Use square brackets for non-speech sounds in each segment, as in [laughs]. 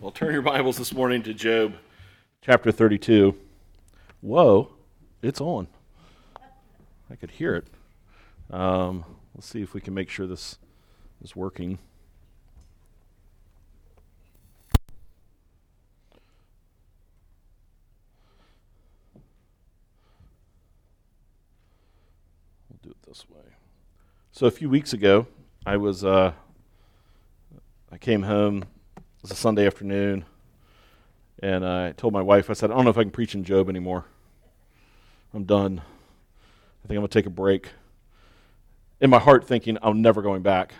Well, turn your Bibles this morning to Job chapter 32. Whoa, it's on. I could hear it. Um, let's see if we can make sure this is working. We'll do it this way. So a few weeks ago, I was uh, I came home was a Sunday afternoon, and I told my wife, I said, I don't know if I can preach in Job anymore. I'm done. I think I'm going to take a break. In my heart, thinking, I'm never going back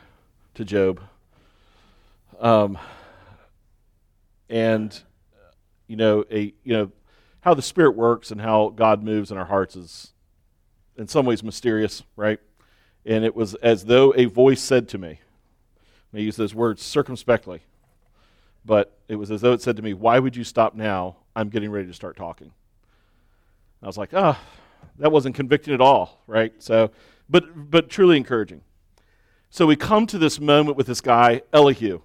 to Job. Um, and, you know, a, you know, how the Spirit works and how God moves in our hearts is in some ways mysterious, right? And it was as though a voice said to me, I use those words circumspectly but it was as though it said to me, Why would you stop now? I'm getting ready to start talking. I was like, Ah, oh, that wasn't convicting at all, right? So, but, but truly encouraging. So we come to this moment with this guy, Elihu.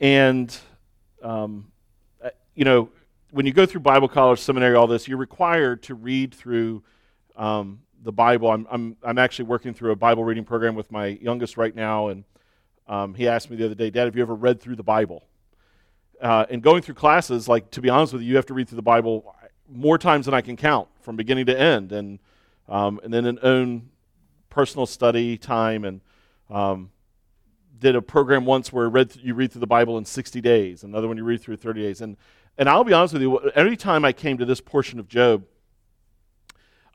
And, um, uh, you know, when you go through Bible college, seminary, all this, you're required to read through um, the Bible. I'm, I'm, I'm actually working through a Bible reading program with my youngest right now, and um, he asked me the other day, Dad, have you ever read through the Bible? Uh, and going through classes, like to be honest with you, you have to read through the Bible more times than I can count from beginning to end, and um, and then an own personal study time, and um, did a program once where read th- you read through the Bible in 60 days, another one you read through 30 days, and and I'll be honest with you, every time I came to this portion of Job,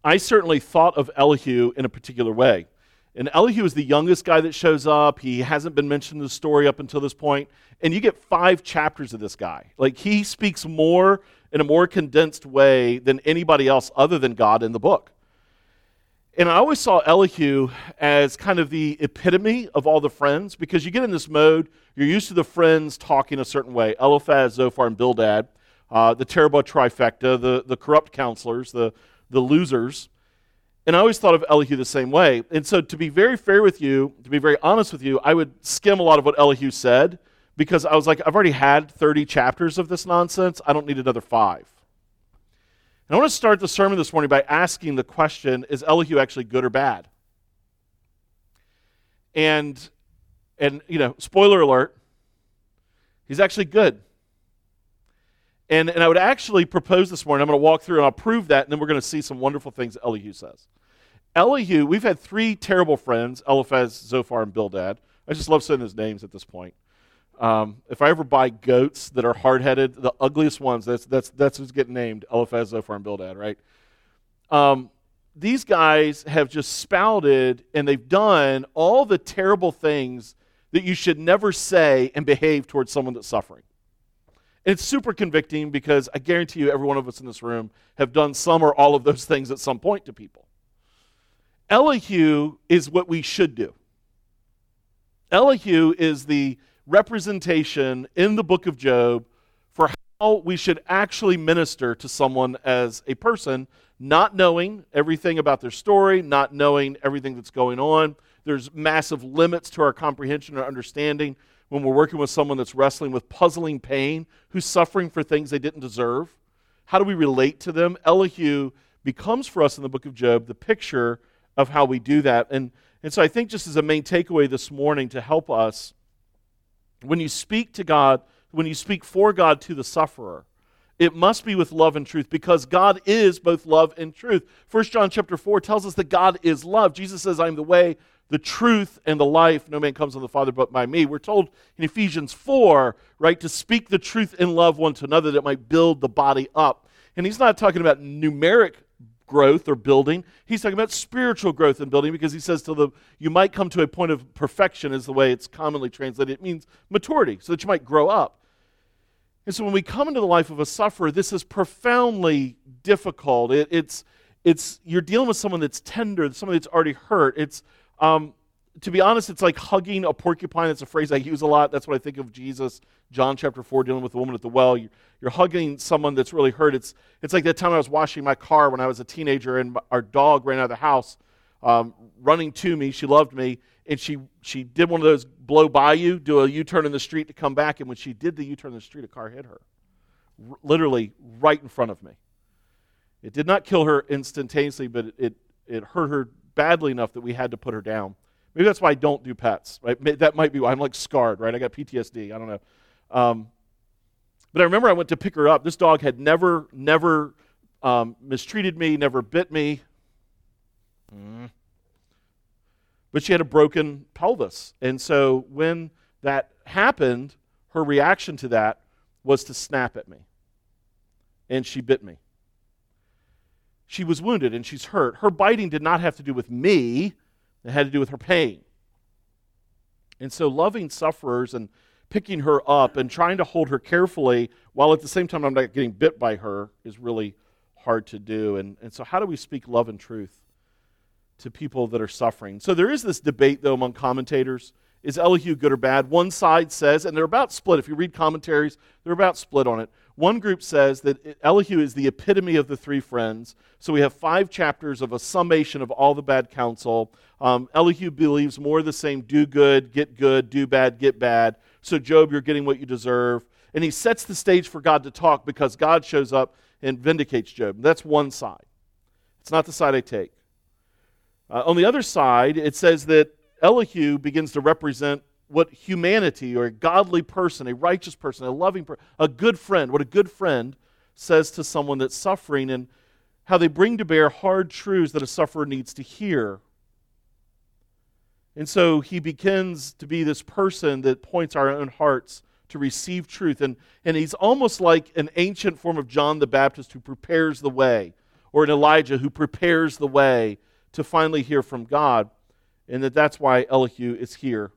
I certainly thought of Elihu in a particular way. And Elihu is the youngest guy that shows up. He hasn't been mentioned in the story up until this point. And you get five chapters of this guy. Like, he speaks more in a more condensed way than anybody else other than God in the book. And I always saw Elihu as kind of the epitome of all the friends because you get in this mode, you're used to the friends talking a certain way Eliphaz, Zophar, and Bildad, uh, the terrible trifecta, the, the corrupt counselors, the, the losers. And I always thought of Elihu the same way. And so, to be very fair with you, to be very honest with you, I would skim a lot of what Elihu said because I was like, I've already had 30 chapters of this nonsense. I don't need another five. And I want to start the sermon this morning by asking the question Is Elihu actually good or bad? And, and you know, spoiler alert, he's actually good. And, and I would actually propose this morning, I'm going to walk through and I'll prove that, and then we're going to see some wonderful things Elihu says. Elihu, we've had three terrible friends Eliphaz, Zophar, and Bildad. I just love saying his names at this point. Um, if I ever buy goats that are hard headed, the ugliest ones, that's, that's, that's who's getting named Eliphaz, Zophar, and Bildad, right? Um, these guys have just spouted and they've done all the terrible things that you should never say and behave towards someone that's suffering. And it's super convicting because I guarantee you, every one of us in this room have done some or all of those things at some point to people. Elihu is what we should do. Elihu is the representation in the book of Job for how we should actually minister to someone as a person, not knowing everything about their story, not knowing everything that's going on. There's massive limits to our comprehension or understanding when we're working with someone that's wrestling with puzzling pain, who's suffering for things they didn't deserve? How do we relate to them? Elihu becomes for us in the book of Job the picture of how we do that. And, and so I think, just as a main takeaway this morning to help us, when you speak to God, when you speak for God to the sufferer, it must be with love and truth because God is both love and truth. First John chapter 4 tells us that God is love. Jesus says, I am the way, the truth and the life. No man comes on the Father but by me. We're told in Ephesians 4, right, to speak the truth in love one to another that might build the body up. And he's not talking about numeric growth or building. He's talking about spiritual growth and building because he says to the you might come to a point of perfection is the way it's commonly translated. It means maturity, so that you might grow up. And so when we come into the life of a sufferer, this is profoundly difficult. It, it's it's you're dealing with someone that's tender, someone that's already hurt. It's um, to be honest, it's like hugging a porcupine. It's a phrase I use a lot. That's what I think of Jesus, John chapter 4, dealing with the woman at the well. You're, you're hugging someone that's really hurt. It's, it's like that time I was washing my car when I was a teenager and our dog ran out of the house, um, running to me. She loved me. and she, she did one of those blow by you, do a U turn in the street to come back. And when she did the U turn in the street, a car hit her, R- literally right in front of me. It did not kill her instantaneously, but it, it, it hurt her badly enough that we had to put her down. Maybe that's why I don't do pets, right? That might be why I'm like scarred, right? I got PTSD. I don't know. Um, but I remember I went to pick her up. This dog had never, never um, mistreated me, never bit me. Mm. But she had a broken pelvis. And so when that happened, her reaction to that was to snap at me. And she bit me. She was wounded and she's hurt. Her biting did not have to do with me, it had to do with her pain. And so loving sufferers and picking her up and trying to hold her carefully while at the same time I'm not getting bit by her is really hard to do. And, and so, how do we speak love and truth to people that are suffering? So, there is this debate, though, among commentators. Is Elihu good or bad? One side says, and they're about split. If you read commentaries, they're about split on it. One group says that Elihu is the epitome of the three friends. So we have five chapters of a summation of all the bad counsel. Um, Elihu believes more of the same do good, get good, do bad, get bad. So, Job, you're getting what you deserve. And he sets the stage for God to talk because God shows up and vindicates Job. That's one side. It's not the side I take. Uh, on the other side, it says that Elihu begins to represent what humanity or a godly person, a righteous person, a loving person, a good friend, what a good friend says to someone that's suffering and how they bring to bear hard truths that a sufferer needs to hear and so he begins to be this person that points our own hearts to receive truth. And, and he's almost like an ancient form of John the Baptist who prepares the way, or an Elijah who prepares the way to finally hear from God. And that that's why Elihu is here.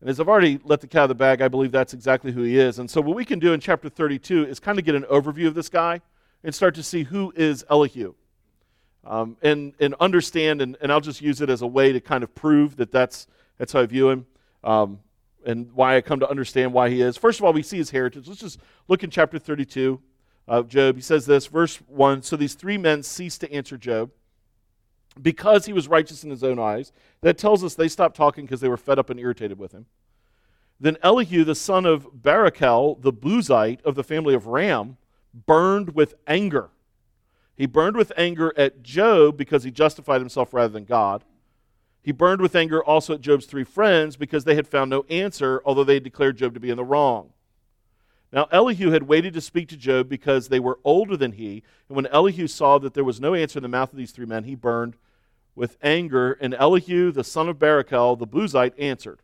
And as I've already let the cat out of the bag, I believe that's exactly who he is. And so what we can do in chapter 32 is kind of get an overview of this guy and start to see who is Elihu um, and, and understand, and, and I'll just use it as a way to kind of prove that that's, that's how I view him um, and why I come to understand why he is. First of all, we see his heritage. Let's just look in chapter 32 of Job. He says this, verse 1 So these three men ceased to answer Job because he was righteous in his own eyes. That tells us they stopped talking because they were fed up and irritated with him. Then Elihu, the son of Barachel, the Buzite of the family of Ram, burned with anger he burned with anger at Job because he justified himself rather than God. He burned with anger also at Job's three friends because they had found no answer, although they had declared Job to be in the wrong. Now, Elihu had waited to speak to Job because they were older than he. And when Elihu saw that there was no answer in the mouth of these three men, he burned with anger. And Elihu, the son of Barachel, the Buzite, answered.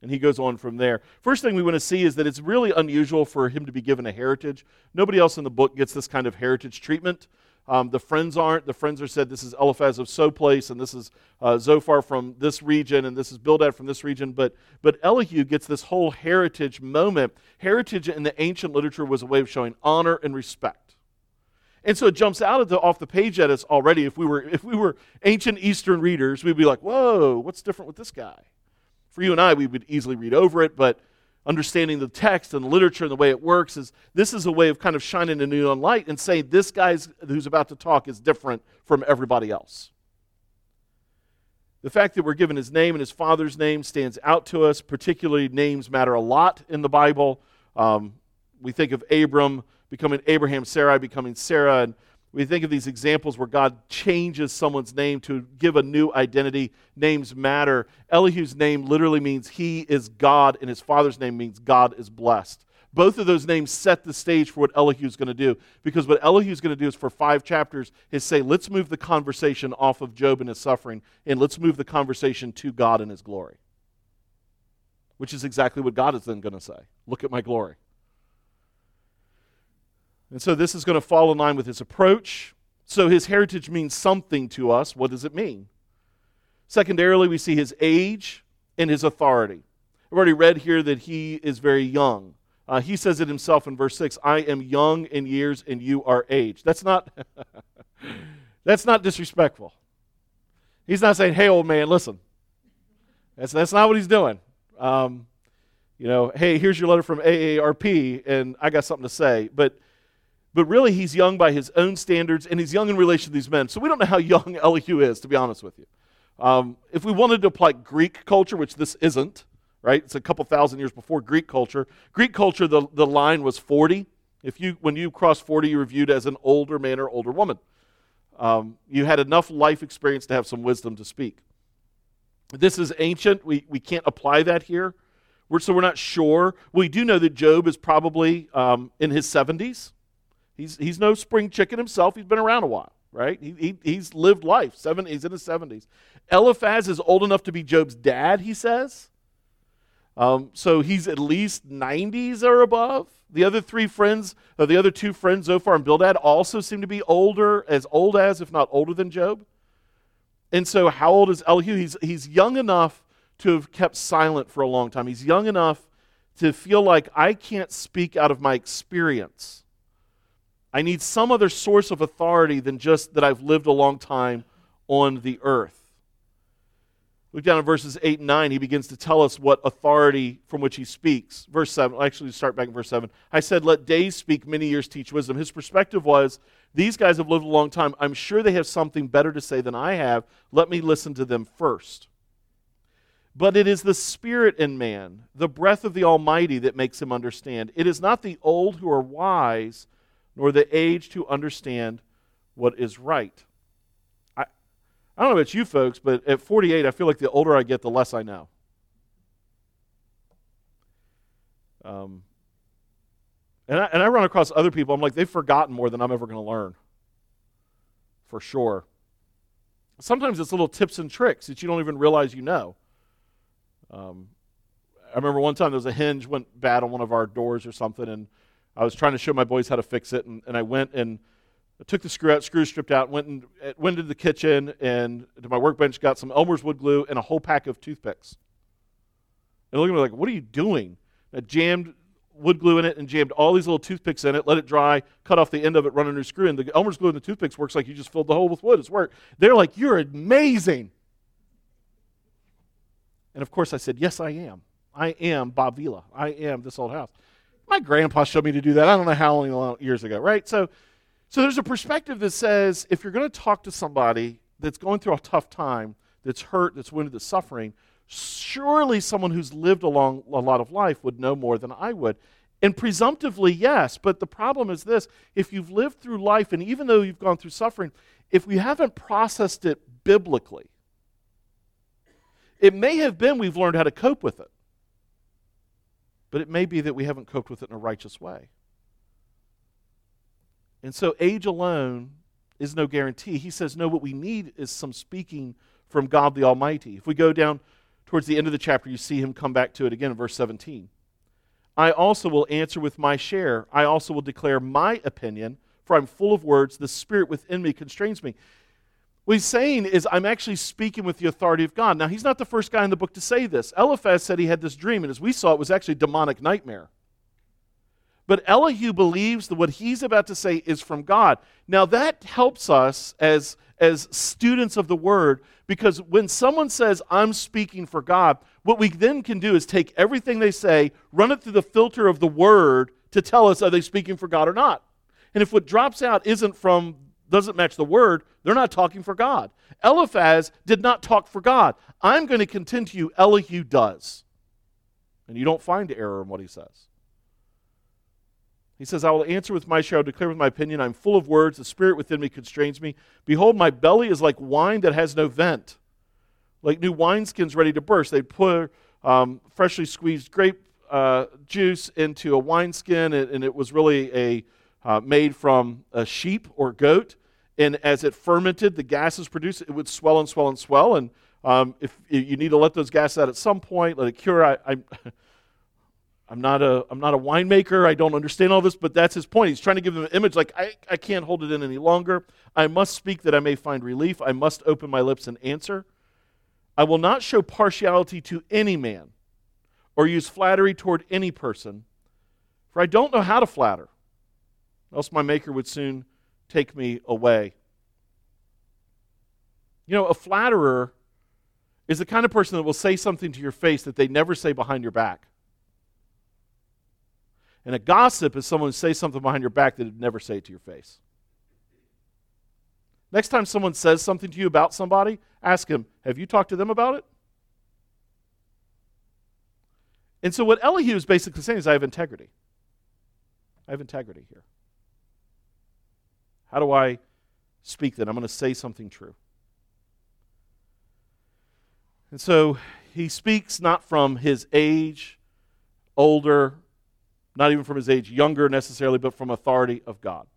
And he goes on from there. First thing we want to see is that it's really unusual for him to be given a heritage. Nobody else in the book gets this kind of heritage treatment. Um, the friends aren't. The friends are said this is Eliphaz of so place, and this is uh, Zophar from this region, and this is Bildad from this region. But, but Elihu gets this whole heritage moment. Heritage in the ancient literature was a way of showing honor and respect. And so it jumps out of the, off the page at us already. If we, were, if we were ancient Eastern readers, we'd be like, whoa, what's different with this guy? For you and I, we would easily read over it, but understanding the text and the literature and the way it works is this is a way of kind of shining a new light and saying this guy who's about to talk is different from everybody else. The fact that we're given his name and his father's name stands out to us. Particularly, names matter a lot in the Bible. Um, we think of Abram becoming Abraham, Sarai becoming Sarah, and we think of these examples where God changes someone's name to give a new identity. Names matter. Elihu's name literally means he is God, and his father's name means God is blessed. Both of those names set the stage for what Elihu's going to do. Because what Elihu's going to do is for five chapters is say, let's move the conversation off of Job and his suffering, and let's move the conversation to God and his glory. Which is exactly what God is then going to say. Look at my glory. And so this is going to fall in line with his approach. So his heritage means something to us. What does it mean? Secondarily, we see his age and his authority. I've already read here that he is very young. Uh, he says it himself in verse 6 I am young in years and you are aged. That's not, [laughs] that's not disrespectful. He's not saying, hey, old man, listen. That's, that's not what he's doing. Um, you know, hey, here's your letter from AARP, and I got something to say. But but really he's young by his own standards, and he's young in relation to these men. So we don't know how young [laughs] Elihu is, to be honest with you. Um, if we wanted to apply Greek culture, which this isn't, right? It's a couple thousand years before Greek culture. Greek culture, the, the line was 40. If you, when you crossed 40, you were viewed as an older man or older woman. Um, you had enough life experience to have some wisdom to speak. This is ancient. We, we can't apply that here. We're, so we're not sure. We do know that Job is probably um, in his 70s. He's, he's no spring chicken himself. He's been around a while, right? He, he, he's lived life. Seven, he's in his 70s. Eliphaz is old enough to be Job's dad, he says. Um, so he's at least 90s or above. The other three friends, uh, the other two friends, Zophar and Bildad, also seem to be older, as old as, if not older than Job. And so, how old is Elihu? He's, he's young enough to have kept silent for a long time. He's young enough to feel like I can't speak out of my experience. I need some other source of authority than just that I've lived a long time on the earth. Look down at verses 8 and 9. He begins to tell us what authority from which he speaks. Verse 7, actually, start back in verse 7. I said, Let days speak, many years teach wisdom. His perspective was, These guys have lived a long time. I'm sure they have something better to say than I have. Let me listen to them first. But it is the Spirit in man, the breath of the Almighty, that makes him understand. It is not the old who are wise, nor the age to understand what is right. I, I don't know about you folks, but at 48, I feel like the older I get, the less I know. Um, and, I, and I run across other people, I'm like, they've forgotten more than I'm ever going to learn. For sure. Sometimes it's little tips and tricks that you don't even realize you know. Um, I remember one time there was a hinge went bad on one of our doors or something, and I was trying to show my boys how to fix it, and, and I went and I took the screw out, screw stripped out, went and uh, went into the kitchen and to my workbench, got some Elmer's wood glue and a whole pack of toothpicks. And looking at me like, what are you doing? I jammed wood glue in it and jammed all these little toothpicks in it, let it dry, cut off the end of it, run a new screw in. The Elmer's glue and the toothpicks works like you just filled the hole with wood. It's work. They're like, you're amazing. And of course I said, yes, I am. I am Bob Vila. I am this old house. My grandpa showed me to do that. I don't know how many years ago, right? So so there's a perspective that says if you're going to talk to somebody that's going through a tough time, that's hurt, that's wounded, that's suffering, surely someone who's lived along a lot of life would know more than I would. And presumptively, yes, but the problem is this if you've lived through life, and even though you've gone through suffering, if we haven't processed it biblically, it may have been we've learned how to cope with it, but it may be that we haven't coped with it in a righteous way. And so age alone is no guarantee. He says, no, what we need is some speaking from God the Almighty. If we go down towards the end of the chapter, you see him come back to it again in verse 17. I also will answer with my share. I also will declare my opinion, for I'm full of words. The Spirit within me constrains me. What he's saying is, I'm actually speaking with the authority of God. Now, he's not the first guy in the book to say this. Eliphaz said he had this dream, and as we saw, it was actually a demonic nightmare. But Elihu believes that what he's about to say is from God. Now, that helps us as, as students of the word because when someone says, I'm speaking for God, what we then can do is take everything they say, run it through the filter of the word to tell us are they speaking for God or not. And if what drops out isn't from, doesn't match the word, they're not talking for God. Eliphaz did not talk for God. I'm going to contend to you, Elihu does. And you don't find error in what he says. He says, I will answer with my share, I will declare with my opinion. I'm full of words. The spirit within me constrains me. Behold, my belly is like wine that has no vent, like new wineskins ready to burst. They put um, freshly squeezed grape uh, juice into a wineskin, and it was really a uh, made from a sheep or goat. And as it fermented, the gases produced, it would swell and swell and swell. And um, if, if you need to let those gases out at some point, let it cure. I, I [laughs] I'm not a I'm not a winemaker. I don't understand all this, but that's his point. He's trying to give them an image like I, I can't hold it in any longer. I must speak that I may find relief. I must open my lips and answer. I will not show partiality to any man or use flattery toward any person, for I don't know how to flatter, else my maker would soon take me away. You know, a flatterer is the kind of person that will say something to your face that they never say behind your back. And a gossip is someone who says something behind your back that they'd never say to your face. Next time someone says something to you about somebody, ask him, Have you talked to them about it? And so, what Elihu is basically saying is, I have integrity. I have integrity here. How do I speak that? I'm going to say something true. And so, he speaks not from his age, older, not even from his age, younger necessarily, but from authority of God.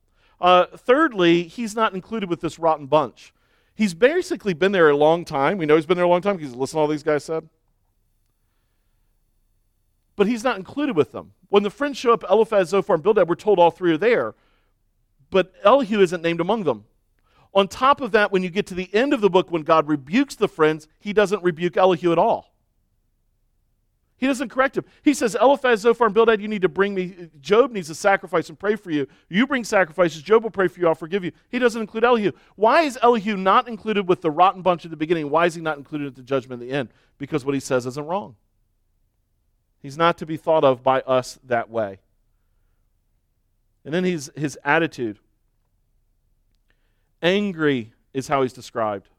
Uh, thirdly, he's not included with this rotten bunch. He's basically been there a long time. We know he's been there a long time because listen to all these guys said. But he's not included with them. When the friends show up, Eliphaz, Zophar, and Bildad, we're told all three are there. But Elihu isn't named among them. On top of that, when you get to the end of the book, when God rebukes the friends, he doesn't rebuke Elihu at all. He doesn't correct him. He says, Eliphaz, Zophar, and Bildad, you need to bring me. Job needs to sacrifice and pray for you. You bring sacrifices. Job will pray for you. I'll forgive you. He doesn't include Elihu. Why is Elihu not included with the rotten bunch at the beginning? Why is he not included at the judgment at the end? Because what he says isn't wrong. He's not to be thought of by us that way. And then he's, his attitude. Angry is how he's described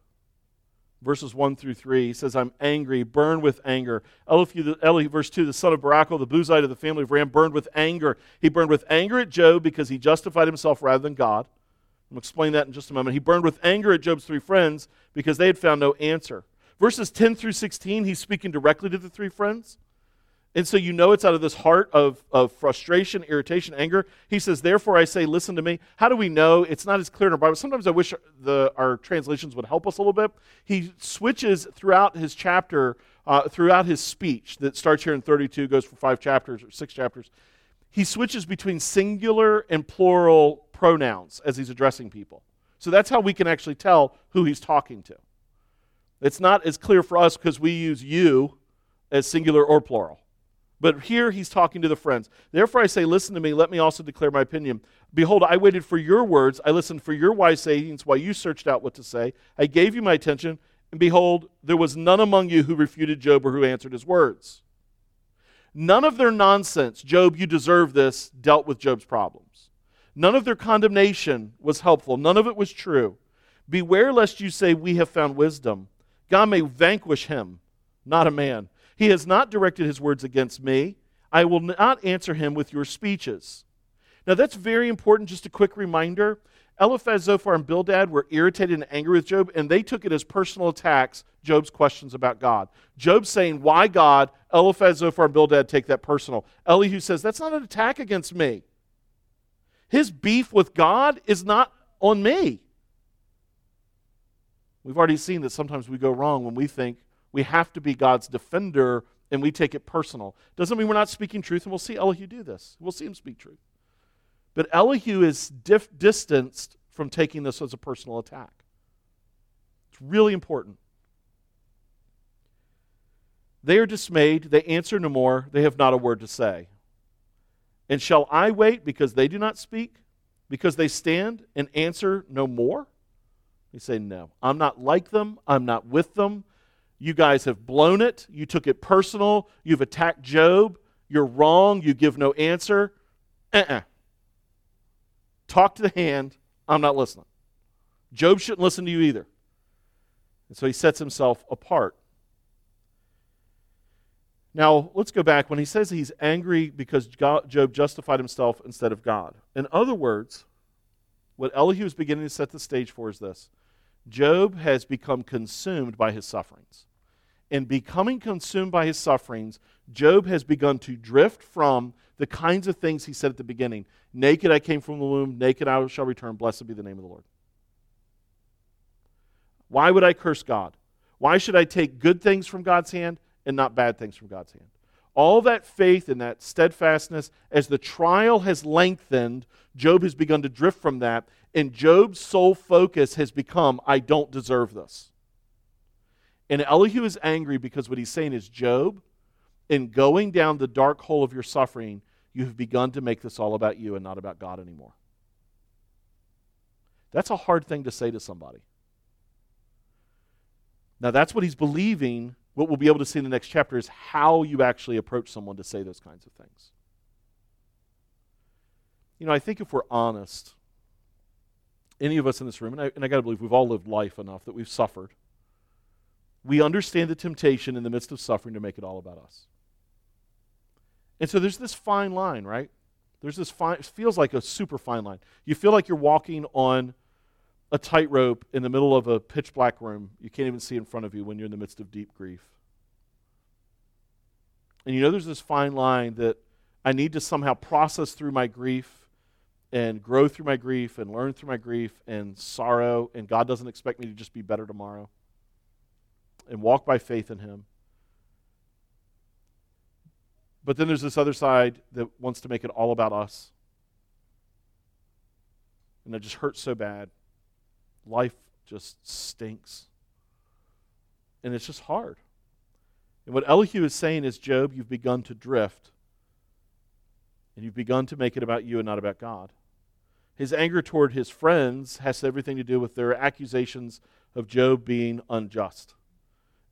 verses 1 through 3. He says, I'm angry, burned with anger. Elihu, Eli, verse 2, the son of Barachel, the Buzite of the family of Ram, burned with anger. He burned with anger at Job because he justified himself rather than God. To explain that in just a moment. He burned with anger at Job's three friends because they had found no answer. Verses 10 through 16, he's speaking directly to the three friends. And so you know it's out of this heart of, of frustration, irritation, anger. He says, Therefore I say, listen to me. How do we know? It's not as clear in our Bible. Sometimes I wish the, our translations would help us a little bit. He switches throughout his chapter, uh, throughout his speech that starts here in 32, goes for five chapters or six chapters. He switches between singular and plural pronouns as he's addressing people. So that's how we can actually tell who he's talking to. It's not as clear for us because we use you as singular or plural. But here he's talking to the friends. Therefore I say, Listen to me, let me also declare my opinion. Behold, I waited for your words, I listened for your wise sayings while you searched out what to say. I gave you my attention, and behold, there was none among you who refuted Job or who answered his words. None of their nonsense, Job, you deserve this, dealt with Job's problems. None of their condemnation was helpful. None of it was true. Beware lest you say, We have found wisdom. God may vanquish him, not a man. He has not directed his words against me. I will not answer him with your speeches. Now, that's very important. Just a quick reminder Eliphaz, Zophar, and Bildad were irritated and angry with Job, and they took it as personal attacks, Job's questions about God. Job saying, Why God? Eliphaz, Zophar, and Bildad take that personal. Elihu says, That's not an attack against me. His beef with God is not on me. We've already seen that sometimes we go wrong when we think we have to be God's defender and we take it personal. Doesn't mean we're not speaking truth, and we'll see Elihu do this. We'll see him speak truth. But Elihu is dif- distanced from taking this as a personal attack. It's really important. They are dismayed. They answer no more. They have not a word to say. And shall I wait because they do not speak? Because they stand and answer no more? They say, No. I'm not like them. I'm not with them. You guys have blown it. You took it personal. You've attacked Job. You're wrong. You give no answer. Uh uh Talk to the hand. I'm not listening. Job shouldn't listen to you either. And so he sets himself apart. Now, let's go back. When he says he's angry because Job justified himself instead of God. In other words, what Elihu is beginning to set the stage for is this Job has become consumed by his sufferings in becoming consumed by his sufferings, Job has begun to drift from the kinds of things he said at the beginning Naked I came from the womb, naked I shall return. Blessed be the name of the Lord. Why would I curse God? Why should I take good things from God's hand and not bad things from God's hand? All that faith and that steadfastness, as the trial has lengthened, Job has begun to drift from that, and Job's sole focus has become I don't deserve this. And Elihu is angry because what he's saying is, Job, in going down the dark hole of your suffering, you have begun to make this all about you and not about God anymore. That's a hard thing to say to somebody. Now, that's what he's believing. What we'll be able to see in the next chapter is how you actually approach someone to say those kinds of things. You know, I think if we're honest, any of us in this room, and I, and I got to believe we've all lived life enough that we've suffered, we understand the temptation in the midst of suffering to make it all about us. And so there's this fine line, right? There's this fine, it feels like a super fine line. You feel like you're walking on a tightrope in the middle of a pitch black room. You can't even see in front of you when you're in the midst of deep grief. And you know there's this fine line that I need to somehow process through my grief and grow through my grief and learn through my grief and sorrow, and God doesn't expect me to just be better tomorrow. And walk by faith in Him. But then there's this other side that wants to make it all about us. And it just hurts so bad. Life just stinks. And it's just hard. And what Elihu is saying is Job, you've begun to drift. And you've begun to make it about you and not about God. His anger toward his friends has everything to do with their accusations of Job being unjust.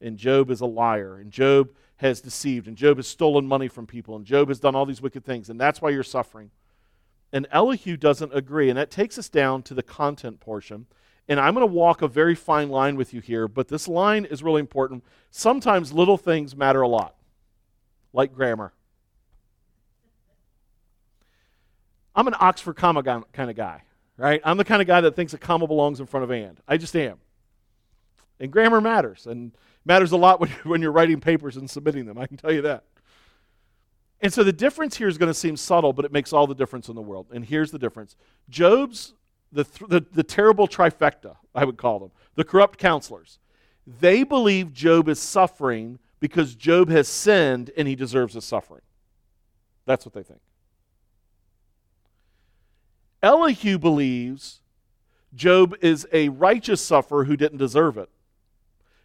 And Job is a liar. And Job has deceived. And Job has stolen money from people. And Job has done all these wicked things. And that's why you're suffering. And Elihu doesn't agree. And that takes us down to the content portion. And I'm going to walk a very fine line with you here, but this line is really important. Sometimes little things matter a lot, like grammar. I'm an Oxford comma kind of guy, right? I'm the kind of guy that thinks a comma belongs in front of and. I just am. And grammar matters, and matters a lot when, [laughs] when you're writing papers and submitting them. I can tell you that. And so the difference here is going to seem subtle, but it makes all the difference in the world. And here's the difference Job's, the, the, the terrible trifecta, I would call them, the corrupt counselors, they believe Job is suffering because Job has sinned and he deserves his suffering. That's what they think. Elihu believes Job is a righteous sufferer who didn't deserve it.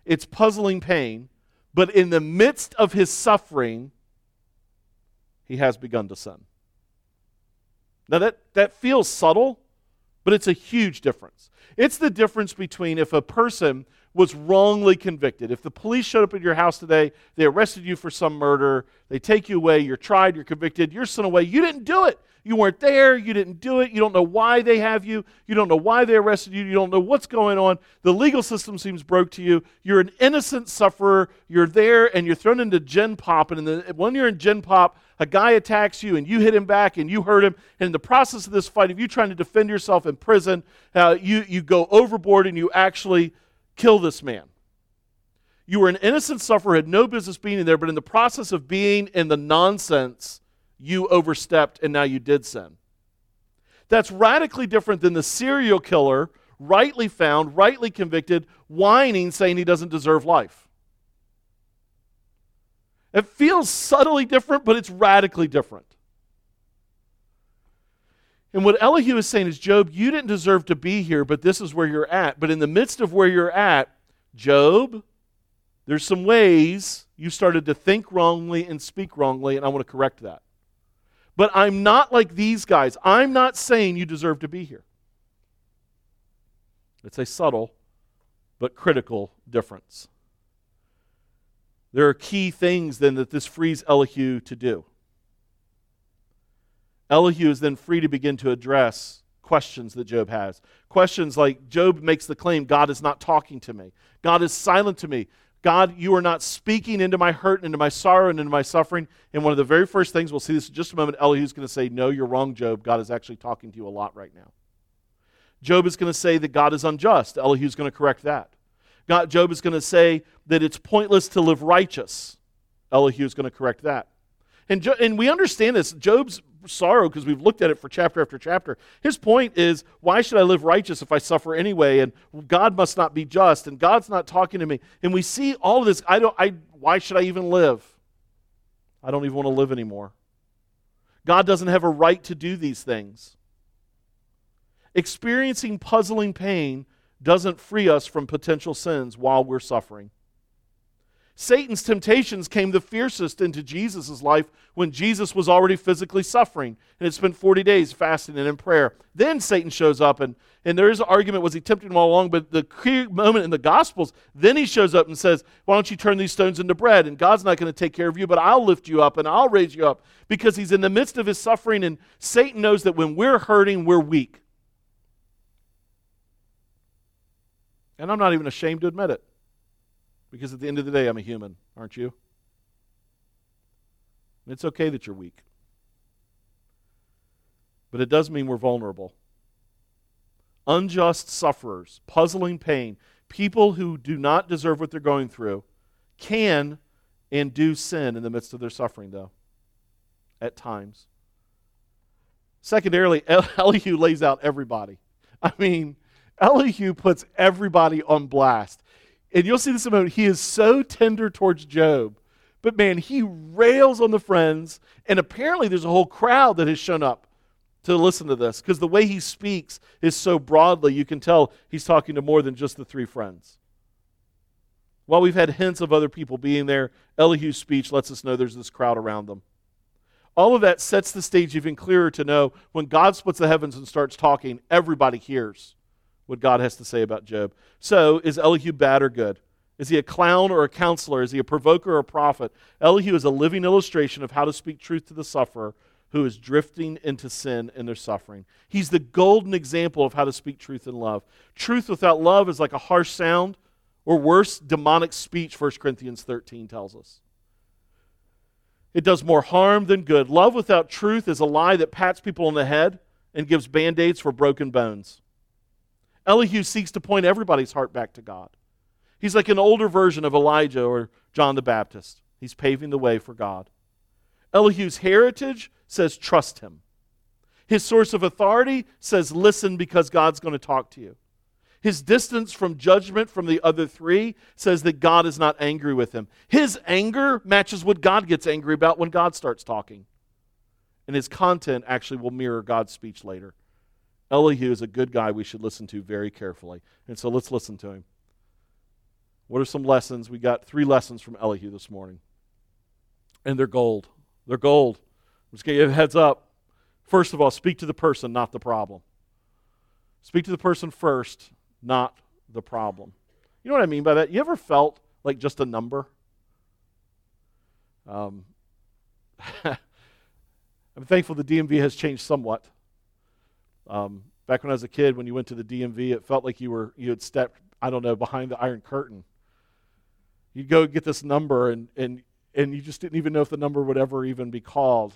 It's puzzling pain, but in the midst of his suffering, he has begun to sin. Now, that, that feels subtle, but it's a huge difference. It's the difference between if a person was wrongly convicted. If the police showed up at your house today, they arrested you for some murder, they take you away, you're tried, you're convicted, you're sent away. You didn't do it. You weren't there. You didn't do it. You don't know why they have you. You don't know why they arrested you. You don't know what's going on. The legal system seems broke to you. You're an innocent sufferer. You're there and you're thrown into gen pop. And when you're in gen pop, a guy attacks you and you hit him back and you hurt him. And in the process of this fight, if you're trying to defend yourself in prison, uh, you, you go overboard and you actually kill this man. You were an innocent sufferer, had no business being in there, but in the process of being in the nonsense, you overstepped and now you did sin. That's radically different than the serial killer, rightly found, rightly convicted, whining, saying he doesn't deserve life. It feels subtly different, but it's radically different. And what Elihu is saying is, Job, you didn't deserve to be here, but this is where you're at. But in the midst of where you're at, Job, there's some ways you started to think wrongly and speak wrongly, and I want to correct that. But I'm not like these guys. I'm not saying you deserve to be here. It's a subtle but critical difference. There are key things then that this frees Elihu to do. Elihu is then free to begin to address questions that Job has. Questions like Job makes the claim God is not talking to me, God is silent to me. God, you are not speaking into my hurt and into my sorrow and into my suffering. And one of the very first things, we'll see this in just a moment, Elihu's going to say, No, you're wrong, Job. God is actually talking to you a lot right now. Job is going to say that God is unjust. Elihu's going to correct that. God, Job is going to say that it's pointless to live righteous. Elihu is going to correct that. And, jo- and we understand this. Job's sorrow, because we've looked at it for chapter after chapter, his point is why should I live righteous if I suffer anyway? And God must not be just, and God's not talking to me. And we see all of this. I don't, I, why should I even live? I don't even want to live anymore. God doesn't have a right to do these things. Experiencing puzzling pain doesn't free us from potential sins while we're suffering. Satan's temptations came the fiercest into Jesus' life when Jesus was already physically suffering and had spent 40 days fasting and in prayer. Then Satan shows up, and, and there is an argument was he tempting him all along? But the key moment in the Gospels, then he shows up and says, Why don't you turn these stones into bread? And God's not going to take care of you, but I'll lift you up and I'll raise you up because he's in the midst of his suffering, and Satan knows that when we're hurting, we're weak. And I'm not even ashamed to admit it. Because at the end of the day, I'm a human, aren't you? And it's okay that you're weak. But it does mean we're vulnerable. Unjust sufferers, puzzling pain, people who do not deserve what they're going through can and do sin in the midst of their suffering, though, at times. Secondarily, [laughs] Elihu lays out everybody. I mean, Elihu puts everybody on blast. And you'll see this in a moment. He is so tender towards Job. But man, he rails on the friends. And apparently, there's a whole crowd that has shown up to listen to this because the way he speaks is so broadly, you can tell he's talking to more than just the three friends. While we've had hints of other people being there, Elihu's speech lets us know there's this crowd around them. All of that sets the stage even clearer to know when God splits the heavens and starts talking, everybody hears what God has to say about Job. So, is Elihu bad or good? Is he a clown or a counselor? Is he a provoker or a prophet? Elihu is a living illustration of how to speak truth to the sufferer who is drifting into sin and their suffering. He's the golden example of how to speak truth in love. Truth without love is like a harsh sound, or worse, demonic speech, 1 Corinthians 13 tells us. It does more harm than good. Love without truth is a lie that pats people on the head and gives band aids for broken bones. Elihu seeks to point everybody's heart back to God. He's like an older version of Elijah or John the Baptist. He's paving the way for God. Elihu's heritage says trust him. His source of authority says listen because God's going to talk to you. His distance from judgment from the other three says that God is not angry with him. His anger matches what God gets angry about when God starts talking. And his content actually will mirror God's speech later. Elihu is a good guy we should listen to very carefully. And so let's listen to him. What are some lessons? We got three lessons from Elihu this morning. And they're gold. They're gold. I'm just going to give a heads up. First of all, speak to the person, not the problem. Speak to the person first, not the problem. You know what I mean by that? You ever felt like just a number? Um, [laughs] I'm thankful the DMV has changed somewhat. Um, back when I was a kid, when you went to the DMV, it felt like you were you had stepped, I don't know, behind the Iron Curtain. You'd go get this number, and and and you just didn't even know if the number would ever even be called.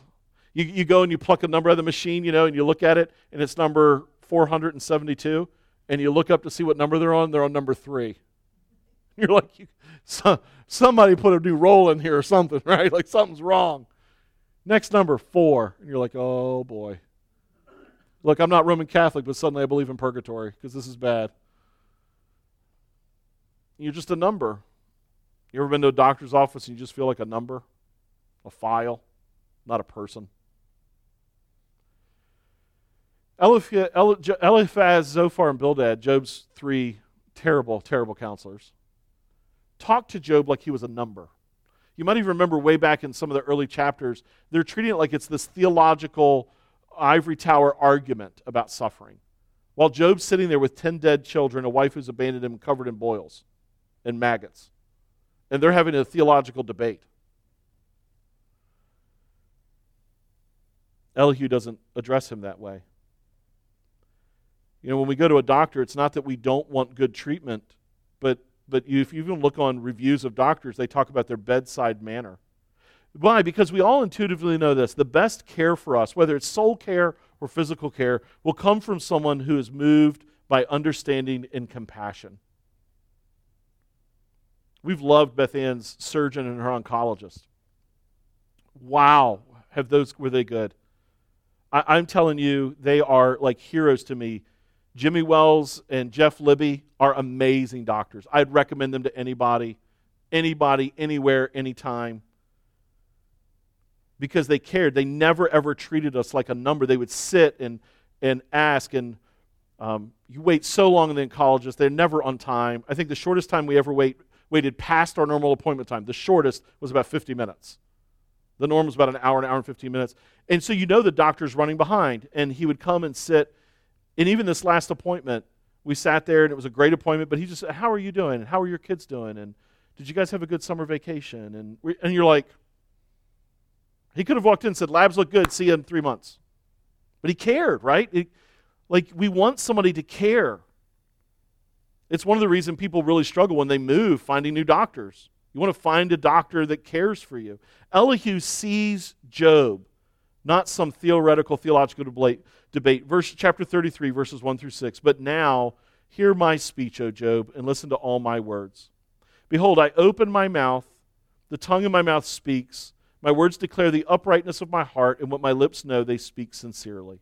You, you go and you pluck a number out of the machine, you know, and you look at it, and it's number 472 and you look up to see what number they're on, they're on number three. [laughs] You're like, you, so, somebody put a new roll in here or something, [laughs] right? Like something's wrong. Next number, four. And you're like, oh boy. Look, I'm not Roman Catholic, but suddenly I believe in purgatory because this is bad. You're just a number. You ever been to a doctor's office and you just feel like a number, a file, not a person? Eliphaz, Zophar, and Bildad, Job's three terrible, terrible counselors, talked to Job like he was a number. You might even remember way back in some of the early chapters, they're treating it like it's this theological ivory tower argument about suffering. While Job's sitting there with 10 dead children, a wife who's abandoned him covered in boils and maggots. And they're having a theological debate. Elihu doesn't address him that way. You know, when we go to a doctor, it's not that we don't want good treatment, but, but you, if you even look on reviews of doctors, they talk about their bedside manner. Why? Because we all intuitively know this. The best care for us, whether it's soul care or physical care, will come from someone who is moved by understanding and compassion. We've loved Beth Ann's surgeon and her oncologist. Wow, have those were they good? I, I'm telling you, they are like heroes to me Jimmy Wells and Jeff Libby are amazing doctors. I'd recommend them to anybody, anybody, anywhere, anytime. Because they cared. They never ever treated us like a number. They would sit and, and ask, and um, you wait so long in the oncologist, they're never on time. I think the shortest time we ever wait, waited past our normal appointment time, the shortest was about 50 minutes. The norm was about an hour, an hour and 15 minutes. And so you know the doctor's running behind, and he would come and sit and even this last appointment, we sat there and it was a great appointment, but he just said, How are you doing? And how are your kids doing? And did you guys have a good summer vacation? And, we, and you're like, he could have walked in and said, Labs look good, see you in three months. But he cared, right? It, like, we want somebody to care. It's one of the reasons people really struggle when they move finding new doctors. You want to find a doctor that cares for you. Elihu sees Job, not some theoretical theological debate. Verse chapter 33 verses 1 through 6. But now hear my speech, O Job, and listen to all my words. Behold, I open my mouth, the tongue of my mouth speaks. My words declare the uprightness of my heart, and what my lips know, they speak sincerely.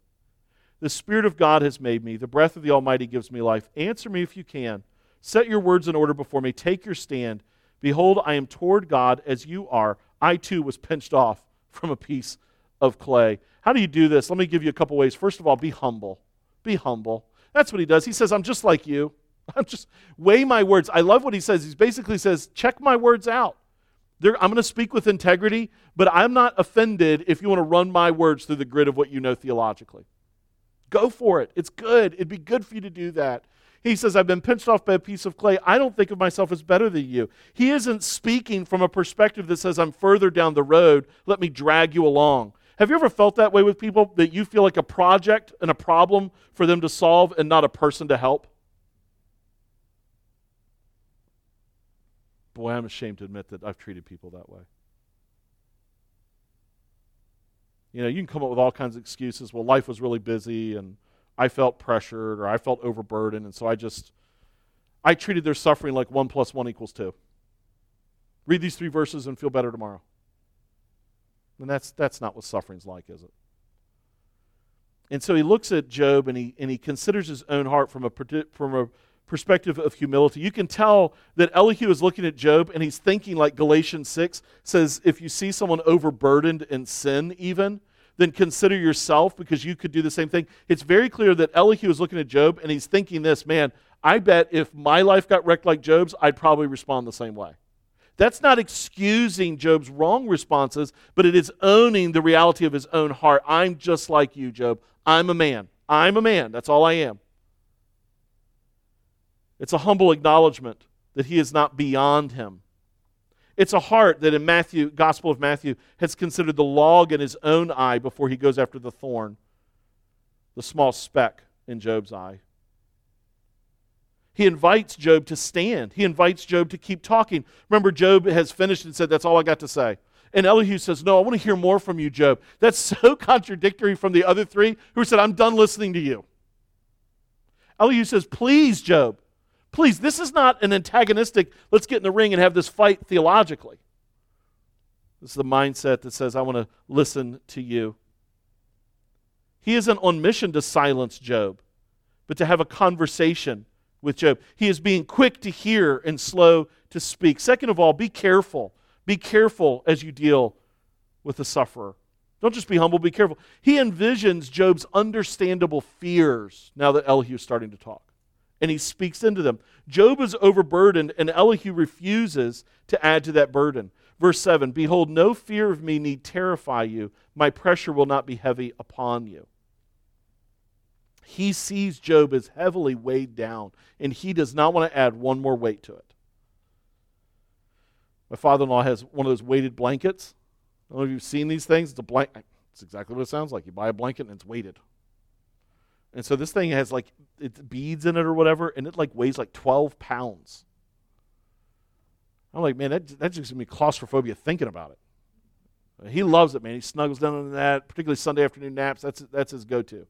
The Spirit of God has made me. The breath of the Almighty gives me life. Answer me if you can. Set your words in order before me. Take your stand. Behold, I am toward God as you are. I too was pinched off from a piece of clay. How do you do this? Let me give you a couple ways. First of all, be humble. Be humble. That's what he does. He says, I'm just like you. [laughs] I'm just weigh my words. I love what he says. He basically says, check my words out. They're, I'm going to speak with integrity, but I'm not offended if you want to run my words through the grid of what you know theologically. Go for it. It's good. It'd be good for you to do that. He says, I've been pinched off by a piece of clay. I don't think of myself as better than you. He isn't speaking from a perspective that says, I'm further down the road. Let me drag you along. Have you ever felt that way with people that you feel like a project and a problem for them to solve and not a person to help? Boy, I'm ashamed to admit that I've treated people that way. You know, you can come up with all kinds of excuses. Well, life was really busy and I felt pressured or I felt overburdened, and so I just I treated their suffering like one plus one equals two. Read these three verses and feel better tomorrow. And that's that's not what suffering's like, is it? And so he looks at Job and he and he considers his own heart from a from a perspective of humility. You can tell that Elihu is looking at Job and he's thinking like Galatians 6 says, if you see someone overburdened in sin, even, then consider yourself because you could do the same thing. It's very clear that Elihu is looking at Job and he's thinking this man, I bet if my life got wrecked like Job's, I'd probably respond the same way. That's not excusing Job's wrong responses, but it is owning the reality of his own heart. I'm just like you, Job. I'm a man. I'm a man. That's all I am. It's a humble acknowledgement that he is not beyond him. It's a heart that in Matthew, Gospel of Matthew, has considered the log in his own eye before he goes after the thorn, the small speck in Job's eye. He invites Job to stand. He invites Job to keep talking. Remember, Job has finished and said, That's all I got to say. And Elihu says, No, I want to hear more from you, Job. That's [laughs] so contradictory from the other three who said, I'm done listening to you. Elihu says, Please, Job, Please, this is not an antagonistic, let's get in the ring and have this fight theologically. This is the mindset that says, I want to listen to you. He isn't on mission to silence Job, but to have a conversation with Job. He is being quick to hear and slow to speak. Second of all, be careful. Be careful as you deal with the sufferer. Don't just be humble, be careful. He envisions Job's understandable fears now that Elihu is starting to talk and he speaks into them. Job is overburdened, and Elihu refuses to add to that burden. Verse 7 Behold, no fear of me need terrify you, my pressure will not be heavy upon you. He sees Job as heavily weighed down, and he does not want to add one more weight to it. My father in law has one of those weighted blankets. I don't know if you've seen these things. It's a blanket. It's exactly what it sounds like. You buy a blanket and it's weighted. And so this thing has like it's beads in it or whatever, and it like weighs like 12 pounds. I'm like, man, that, that just gives me claustrophobia thinking about it. He loves it, man. He snuggles down on that, particularly Sunday afternoon naps. That's, that's his go to.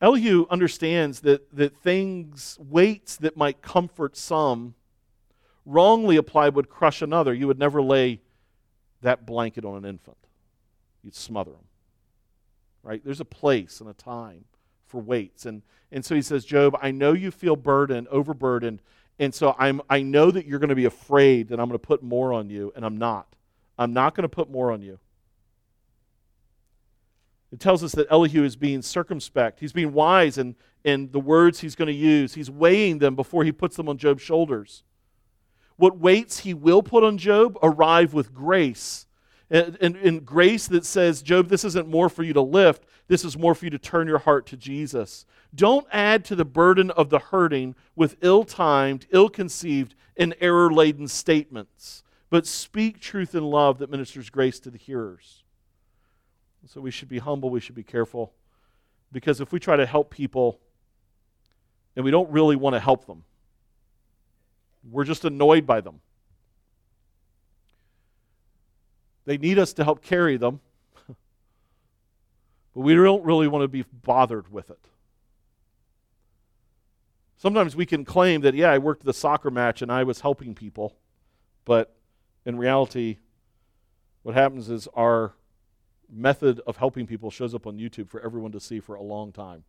Elihu understands that, that things, weights that might comfort some, wrongly applied would crush another. You would never lay that blanket on an infant, you'd smother him right? There's a place and a time for weights. And, and so he says, Job, I know you feel burdened, overburdened, and so I'm, I know that you're going to be afraid that I'm going to put more on you, and I'm not. I'm not going to put more on you. It tells us that Elihu is being circumspect. He's being wise in, in the words he's going to use. He's weighing them before he puts them on Job's shoulders. What weights he will put on Job arrive with grace and, and, grace that says, Job, this isn't more for you to lift, this is more for you to turn your heart to Jesus. Don't add to the burden of the hurting with ill timed, ill conceived, and error laden statements, but speak truth in love that ministers grace to the hearers. So we should be humble, we should be careful, because if we try to help people and we don't really want to help them. We're just annoyed by them. They need us to help carry them, [laughs] but we don't really want to be bothered with it. Sometimes we can claim that, yeah, I worked the soccer match and I was helping people, but in reality, what happens is our method of helping people shows up on YouTube for everyone to see for a long time.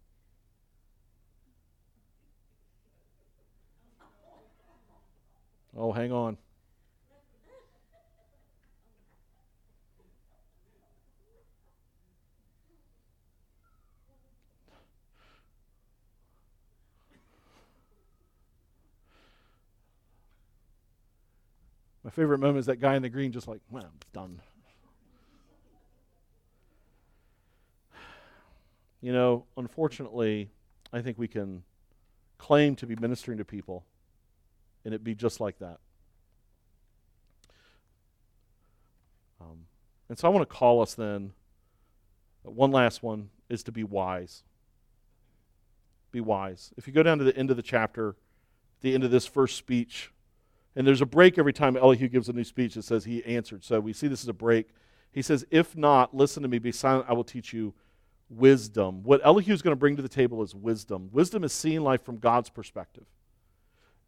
Oh, hang on. My favorite moment is that guy in the green just like, well, I'm done. You know, unfortunately, I think we can claim to be ministering to people and it be just like that. Um, and so I want to call us then, one last one is to be wise. Be wise. If you go down to the end of the chapter, the end of this first speech, and there's a break every time Elihu gives a new speech that says he answered. So we see this as a break. He says, If not, listen to me, be silent, I will teach you wisdom. What Elihu is going to bring to the table is wisdom. Wisdom is seeing life from God's perspective.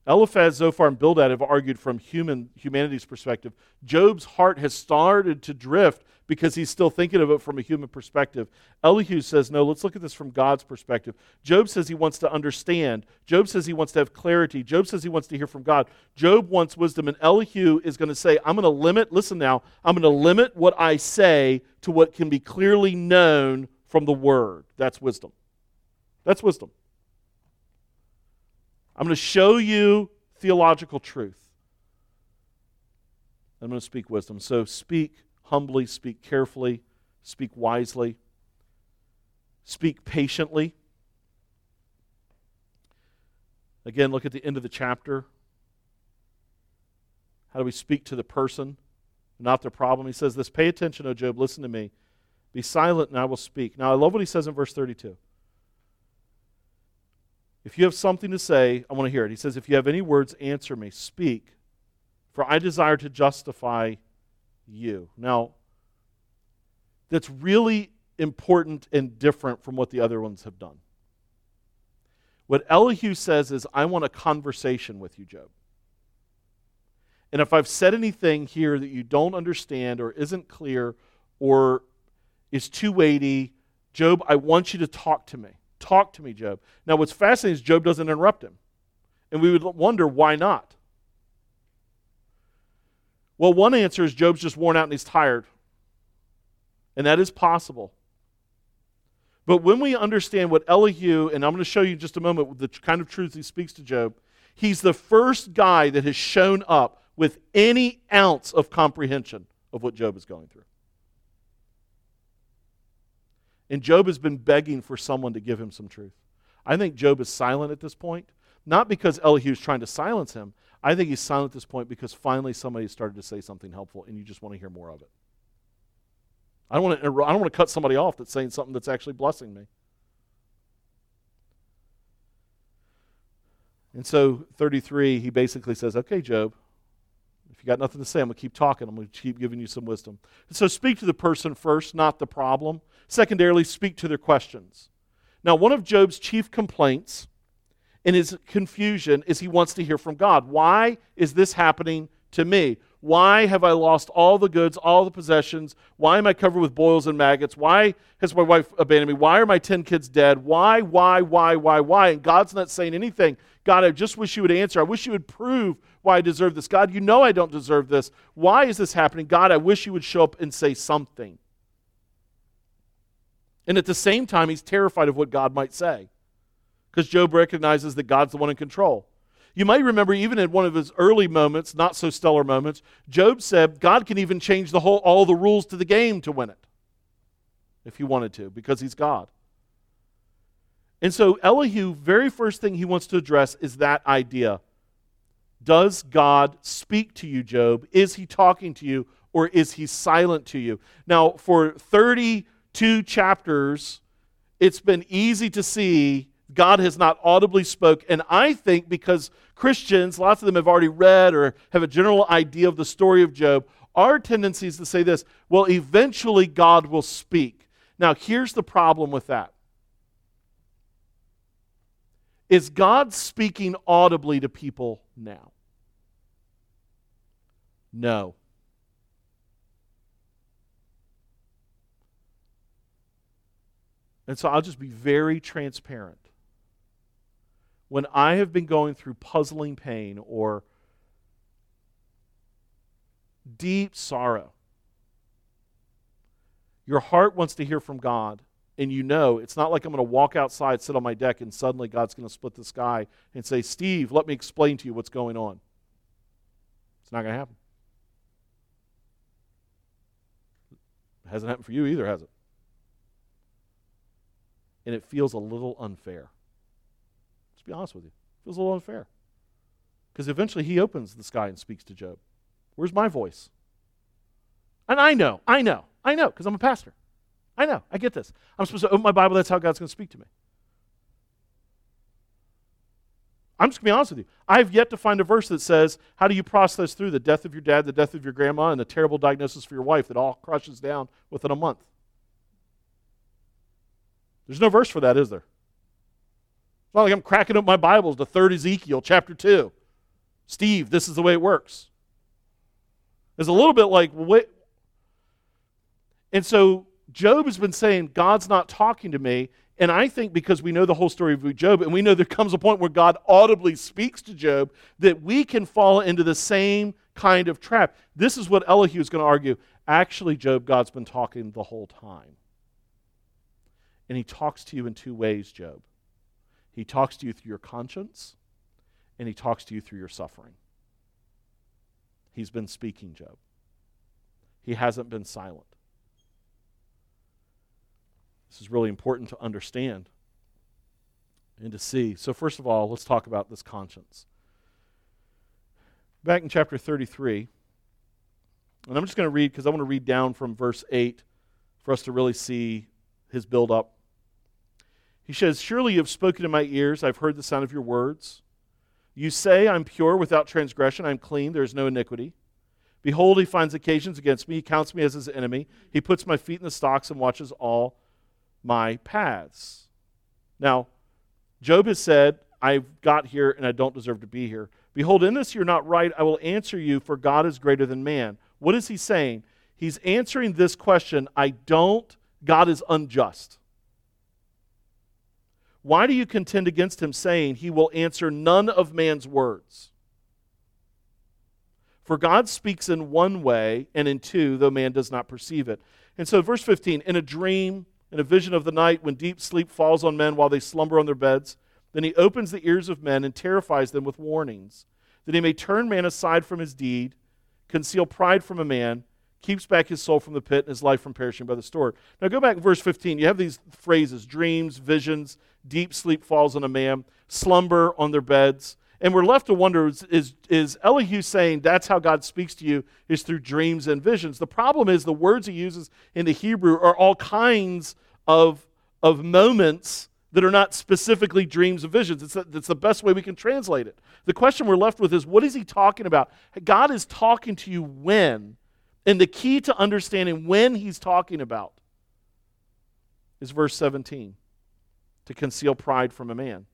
Eliphaz, Zophar, and Bildad have argued from human humanity's perspective. Job's heart has started to drift because he's still thinking of it from a human perspective. Elihu says, no, let's look at this from God's perspective. Job says he wants to understand. Job says he wants to have clarity. Job says he wants to hear from God. Job wants wisdom, and Elihu is going to say, I'm going to limit, listen now, I'm going to limit what I say to what can be clearly known from the word. That's wisdom. That's wisdom. I'm going to show you theological truth. I'm going to speak wisdom. So speak humbly, speak carefully, speak wisely, speak patiently. Again, look at the end of the chapter. How do we speak to the person, not the problem? He says this Pay attention, O Job, listen to me. Be silent, and I will speak. Now, I love what he says in verse 32. If you have something to say, I want to hear it. He says, If you have any words, answer me. Speak, for I desire to justify you. Now, that's really important and different from what the other ones have done. What Elihu says is, I want a conversation with you, Job. And if I've said anything here that you don't understand or isn't clear or is too weighty, Job, I want you to talk to me. Talk to me, Job. Now, what's fascinating is Job doesn't interrupt him. And we would wonder why not. Well, one answer is Job's just worn out and he's tired. And that is possible. But when we understand what Elihu, and I'm going to show you in just a moment the kind of truth he speaks to Job, he's the first guy that has shown up with any ounce of comprehension of what Job is going through. And Job has been begging for someone to give him some truth. I think Job is silent at this point, not because Elihu is trying to silence him. I think he's silent at this point because finally somebody started to say something helpful and you just want to hear more of it. I don't want to, I don't want to cut somebody off that's saying something that's actually blessing me. And so, 33, he basically says, Okay, Job, if you got nothing to say, I'm going to keep talking. I'm going to keep giving you some wisdom. And so, speak to the person first, not the problem. Secondarily, speak to their questions. Now, one of Job's chief complaints in his confusion is he wants to hear from God. Why is this happening to me? Why have I lost all the goods, all the possessions? Why am I covered with boils and maggots? Why has my wife abandoned me? Why are my 10 kids dead? Why, why, why, why, why? And God's not saying anything. God, I just wish you would answer. I wish you would prove why I deserve this. God, you know I don't deserve this. Why is this happening? God, I wish you would show up and say something. And at the same time, he's terrified of what God might say because Job recognizes that God's the one in control. You might remember, even in one of his early moments, not so stellar moments, Job said God can even change the whole, all the rules to the game to win it if he wanted to because he's God. And so, Elihu, very first thing he wants to address is that idea. Does God speak to you, Job? Is he talking to you or is he silent to you? Now, for 32 chapters, it's been easy to see God has not audibly spoke. And I think because Christians, lots of them have already read or have a general idea of the story of Job, our tendency is to say this well, eventually God will speak. Now, here's the problem with that. Is God speaking audibly to people now? No. And so I'll just be very transparent. When I have been going through puzzling pain or deep sorrow, your heart wants to hear from God, and you know it's not like I'm going to walk outside, sit on my deck, and suddenly God's going to split the sky and say, Steve, let me explain to you what's going on. It's not going to happen. It hasn't happened for you either, has it? and it feels a little unfair. Be honest with you. It feels a little unfair. Because eventually he opens the sky and speaks to Job. Where's my voice? And I know, I know, I know, because I'm a pastor. I know, I get this. I'm supposed to open my Bible, that's how God's going to speak to me. I'm just going to be honest with you. I have yet to find a verse that says, How do you process through the death of your dad, the death of your grandma, and the terrible diagnosis for your wife that all crushes down within a month? There's no verse for that, is there? Not like I'm cracking up my Bibles to 3rd Ezekiel, chapter 2. Steve, this is the way it works. It's a little bit like, wait. And so Job has been saying, God's not talking to me. And I think because we know the whole story of Job, and we know there comes a point where God audibly speaks to Job, that we can fall into the same kind of trap. This is what Elihu is going to argue. Actually, Job, God's been talking the whole time. And he talks to you in two ways, Job. He talks to you through your conscience, and he talks to you through your suffering. He's been speaking, Job. He hasn't been silent. This is really important to understand and to see. So, first of all, let's talk about this conscience. Back in chapter 33, and I'm just going to read because I want to read down from verse 8 for us to really see his build up. He says, Surely you have spoken in my ears. I've heard the sound of your words. You say, I'm pure without transgression. I'm clean. There is no iniquity. Behold, he finds occasions against me. He counts me as his enemy. He puts my feet in the stocks and watches all my paths. Now, Job has said, I've got here and I don't deserve to be here. Behold, in this you're not right. I will answer you, for God is greater than man. What is he saying? He's answering this question I don't, God is unjust. Why do you contend against him, saying, He will answer none of man's words? For God speaks in one way and in two, though man does not perceive it. And so, verse 15 In a dream, in a vision of the night, when deep sleep falls on men while they slumber on their beds, then he opens the ears of men and terrifies them with warnings, that he may turn man aside from his deed, conceal pride from a man, keeps back his soul from the pit and his life from perishing by the sword. Now go back to verse 15. You have these phrases dreams, visions, deep sleep falls on a man, slumber on their beds. And we're left to wonder is, is, is Elihu saying that's how God speaks to you is through dreams and visions? The problem is the words he uses in the Hebrew are all kinds of, of moments that are not specifically dreams and visions. It's, it's the best way we can translate it. The question we're left with is what is he talking about? God is talking to you when? And the key to understanding when he's talking about is verse 17 to conceal pride from a man.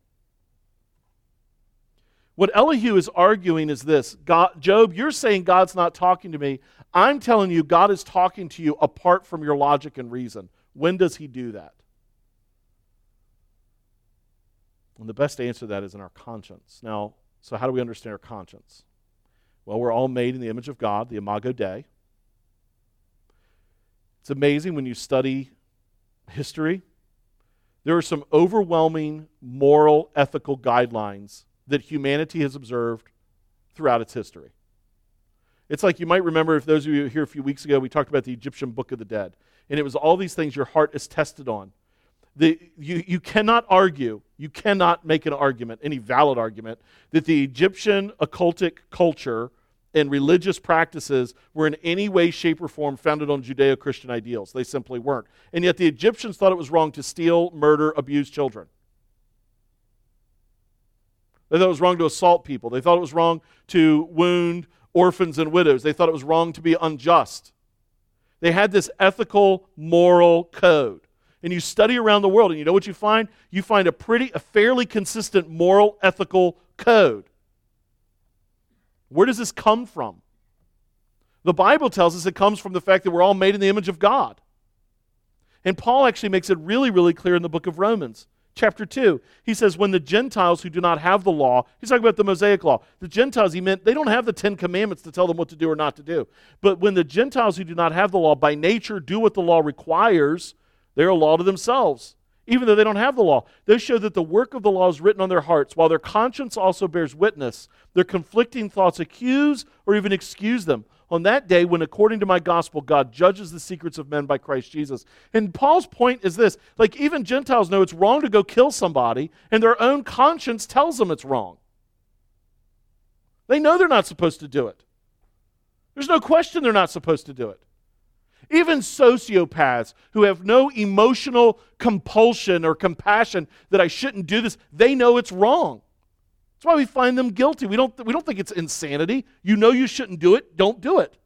What Elihu is arguing is this God, Job, you're saying God's not talking to me. I'm telling you, God is talking to you apart from your logic and reason. When does he do that? And the best answer to that is in our conscience. Now, so how do we understand our conscience? Well, we're all made in the image of God, the Imago Dei. It's amazing when you study history, there are some overwhelming moral, ethical guidelines that humanity has observed throughout its history. It's like you might remember, if those of you here a few weeks ago, we talked about the Egyptian Book of the Dead. And it was all these things your heart is tested on. The, you, you cannot argue, you cannot make an argument, any valid argument, that the Egyptian occultic culture and religious practices were in any way, shape, or form founded on Judeo Christian ideals. They simply weren't. And yet the Egyptians thought it was wrong to steal, murder, abuse children. They thought it was wrong to assault people. They thought it was wrong to wound orphans and widows. They thought it was wrong to be unjust. They had this ethical, moral code. And you study around the world, and you know what you find? You find a pretty, a fairly consistent moral, ethical code. Where does this come from? The Bible tells us it comes from the fact that we're all made in the image of God. And Paul actually makes it really, really clear in the book of Romans, chapter 2. He says, When the Gentiles who do not have the law, he's talking about the Mosaic law. The Gentiles, he meant they don't have the Ten Commandments to tell them what to do or not to do. But when the Gentiles who do not have the law by nature do what the law requires, they're a law to themselves, even though they don't have the law. They show that the work of the law is written on their hearts, while their conscience also bears witness. Their conflicting thoughts accuse or even excuse them on that day when, according to my gospel, God judges the secrets of men by Christ Jesus. And Paul's point is this like, even Gentiles know it's wrong to go kill somebody, and their own conscience tells them it's wrong. They know they're not supposed to do it. There's no question they're not supposed to do it. Even sociopaths who have no emotional compulsion or compassion that I shouldn't do this, they know it's wrong. That's why we find them guilty. We don't, we don't think it's insanity. You know you shouldn't do it, don't do it.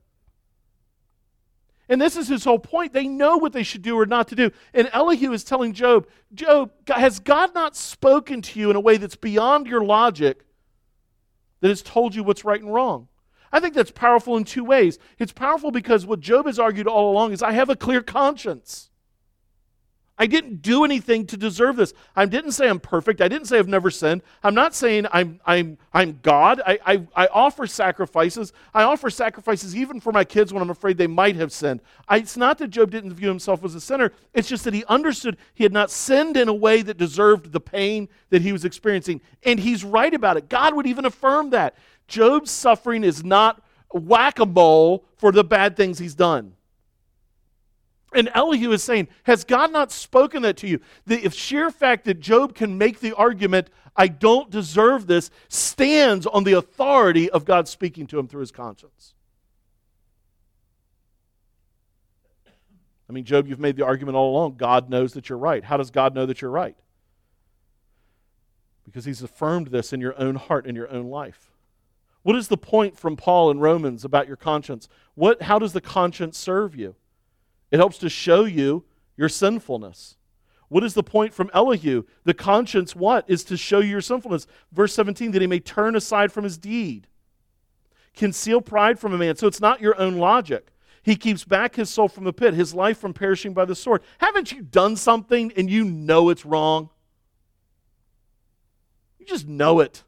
And this is his whole point. They know what they should do or not to do. And Elihu is telling Job, Job, has God not spoken to you in a way that's beyond your logic that has told you what's right and wrong? I think that's powerful in two ways. It's powerful because what Job has argued all along is I have a clear conscience. I didn't do anything to deserve this. I didn't say I'm perfect. I didn't say I've never sinned. I'm not saying I'm, I'm, I'm God. I, I, I offer sacrifices. I offer sacrifices even for my kids when I'm afraid they might have sinned. I, it's not that Job didn't view himself as a sinner, it's just that he understood he had not sinned in a way that deserved the pain that he was experiencing. And he's right about it. God would even affirm that. Job's suffering is not whack a mole for the bad things he's done. And Elihu is saying, Has God not spoken that to you? The sheer fact that Job can make the argument, I don't deserve this, stands on the authority of God speaking to him through his conscience. I mean, Job, you've made the argument all along. God knows that you're right. How does God know that you're right? Because he's affirmed this in your own heart, in your own life. What is the point from Paul in Romans about your conscience? What, how does the conscience serve you? It helps to show you your sinfulness. What is the point from Elihu? The conscience, what? Is to show you your sinfulness. Verse 17, that he may turn aside from his deed. Conceal pride from a man. So it's not your own logic. He keeps back his soul from the pit, his life from perishing by the sword. Haven't you done something and you know it's wrong? You just know it.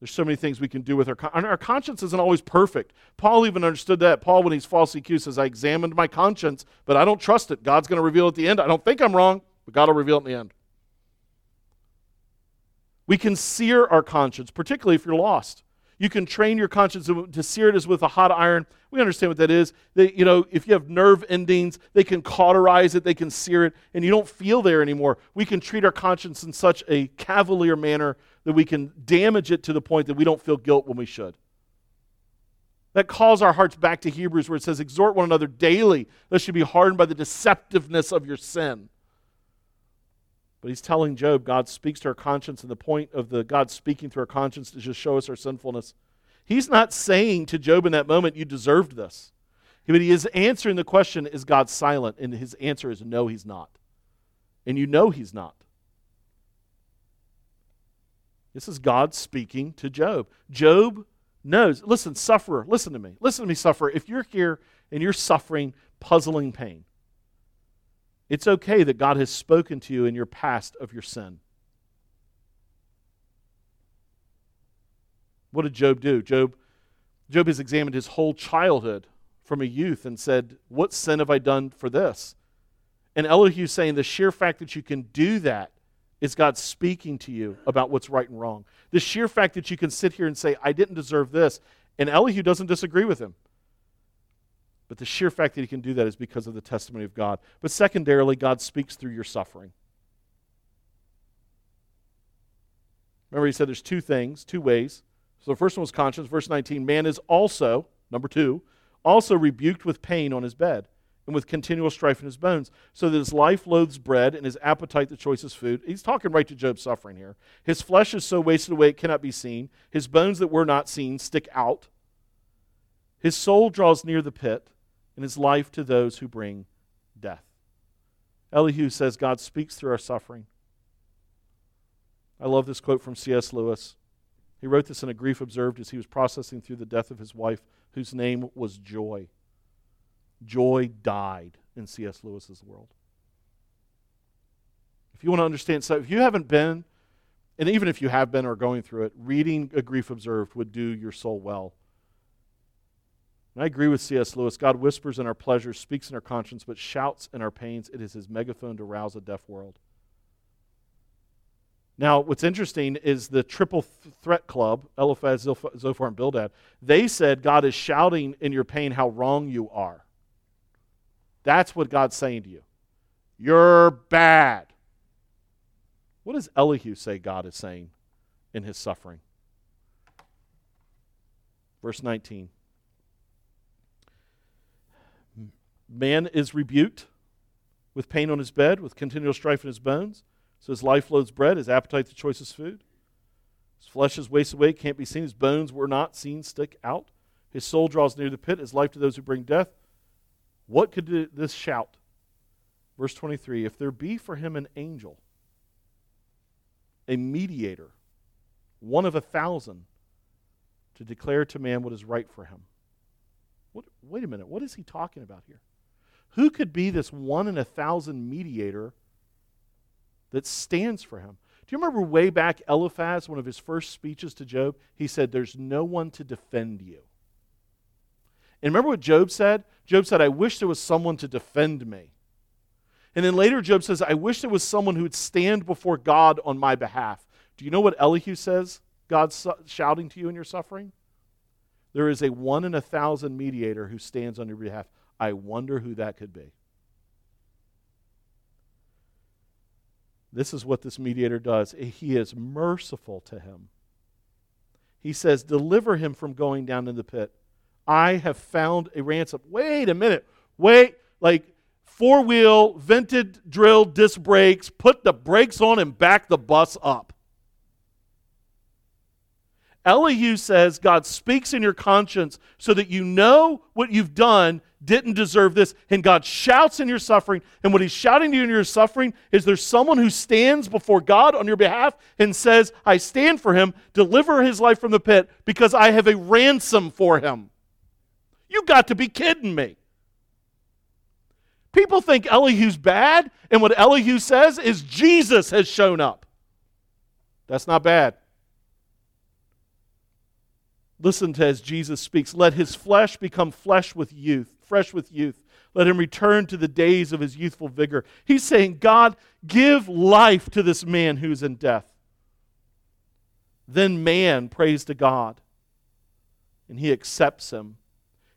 There's so many things we can do with our con- our conscience isn't always perfect. Paul even understood that. Paul, when he's falsely accused, says, "I examined my conscience, but I don't trust it. God's going to reveal at the end. I don't think I'm wrong, but God will reveal it at the end." We can sear our conscience, particularly if you're lost. You can train your conscience to sear it as with a hot iron. We understand what that is. They, you know, if you have nerve endings, they can cauterize it, they can sear it, and you don't feel there anymore. We can treat our conscience in such a cavalier manner that we can damage it to the point that we don't feel guilt when we should. That calls our hearts back to Hebrews, where it says, Exhort one another daily, lest you be hardened by the deceptiveness of your sin. But he's telling Job, God speaks to our conscience, and the point of the God speaking through our conscience is just show us our sinfulness. He's not saying to Job in that moment, You deserved this. But he is answering the question, Is God silent? And his answer is, No, he's not. And you know he's not. This is God speaking to Job. Job knows. Listen, sufferer, listen to me. Listen to me, sufferer. If you're here and you're suffering puzzling pain, it's okay that God has spoken to you in your past of your sin. What did Job do? Job, Job has examined his whole childhood from a youth and said, What sin have I done for this? And Elihu saying the sheer fact that you can do that is God speaking to you about what's right and wrong. The sheer fact that you can sit here and say, I didn't deserve this, and Elihu doesn't disagree with him. But the sheer fact that he can do that is because of the testimony of God. But secondarily, God speaks through your suffering. Remember, he said there's two things, two ways. So the first one was conscience. Verse 19 man is also, number two, also rebuked with pain on his bed. And with continual strife in his bones, so that his life loathes bread and his appetite the choicest food. He's talking right to Job's suffering here. His flesh is so wasted away it cannot be seen. His bones that were not seen stick out. His soul draws near the pit, and his life to those who bring death. Elihu says God speaks through our suffering. I love this quote from C.S. Lewis. He wrote this in a grief observed as he was processing through the death of his wife, whose name was Joy. Joy died in C.S. Lewis's world. If you want to understand, so if you haven't been, and even if you have been or going through it, reading A Grief Observed would do your soul well. And I agree with C.S. Lewis. God whispers in our pleasures, speaks in our conscience, but shouts in our pains. It is his megaphone to rouse a deaf world. Now, what's interesting is the Triple Threat Club, Eliphaz, Zophar, and Bildad, they said God is shouting in your pain how wrong you are. That's what God's saying to you. You're bad. What does Elihu say God is saying in his suffering? Verse 19. Man is rebuked with pain on his bed, with continual strife in his bones. So his life loads bread, his appetite the choicest food. His flesh is wasted away, can't be seen. His bones were not seen stick out. His soul draws near the pit, his life to those who bring death. What could this shout? Verse 23 If there be for him an angel, a mediator, one of a thousand, to declare to man what is right for him. What, wait a minute, what is he talking about here? Who could be this one in a thousand mediator that stands for him. Do you remember way back Eliphaz, one of his first speeches to Job? He said, There's no one to defend you. And remember what Job said? Job said, I wish there was someone to defend me. And then later, Job says, I wish there was someone who would stand before God on my behalf. Do you know what Elihu says? God's shouting to you in your suffering? There is a one in a thousand mediator who stands on your behalf. I wonder who that could be. This is what this mediator does. He is merciful to him. He says, Deliver him from going down in the pit. I have found a ransom. Wait a minute. Wait. Like four wheel, vented drill disc brakes, put the brakes on and back the bus up. Elihu says God speaks in your conscience so that you know what you've done didn't deserve this. And God shouts in your suffering. And what He's shouting to you in your suffering is there's someone who stands before God on your behalf and says, I stand for him, deliver his life from the pit because I have a ransom for him. You got to be kidding me. People think Elihu's bad, and what Elihu says is Jesus has shown up. That's not bad. Listen to as Jesus speaks. Let his flesh become flesh with youth, fresh with youth. Let him return to the days of his youthful vigor. He's saying, God, give life to this man who's in death. Then man prays to God, and he accepts him.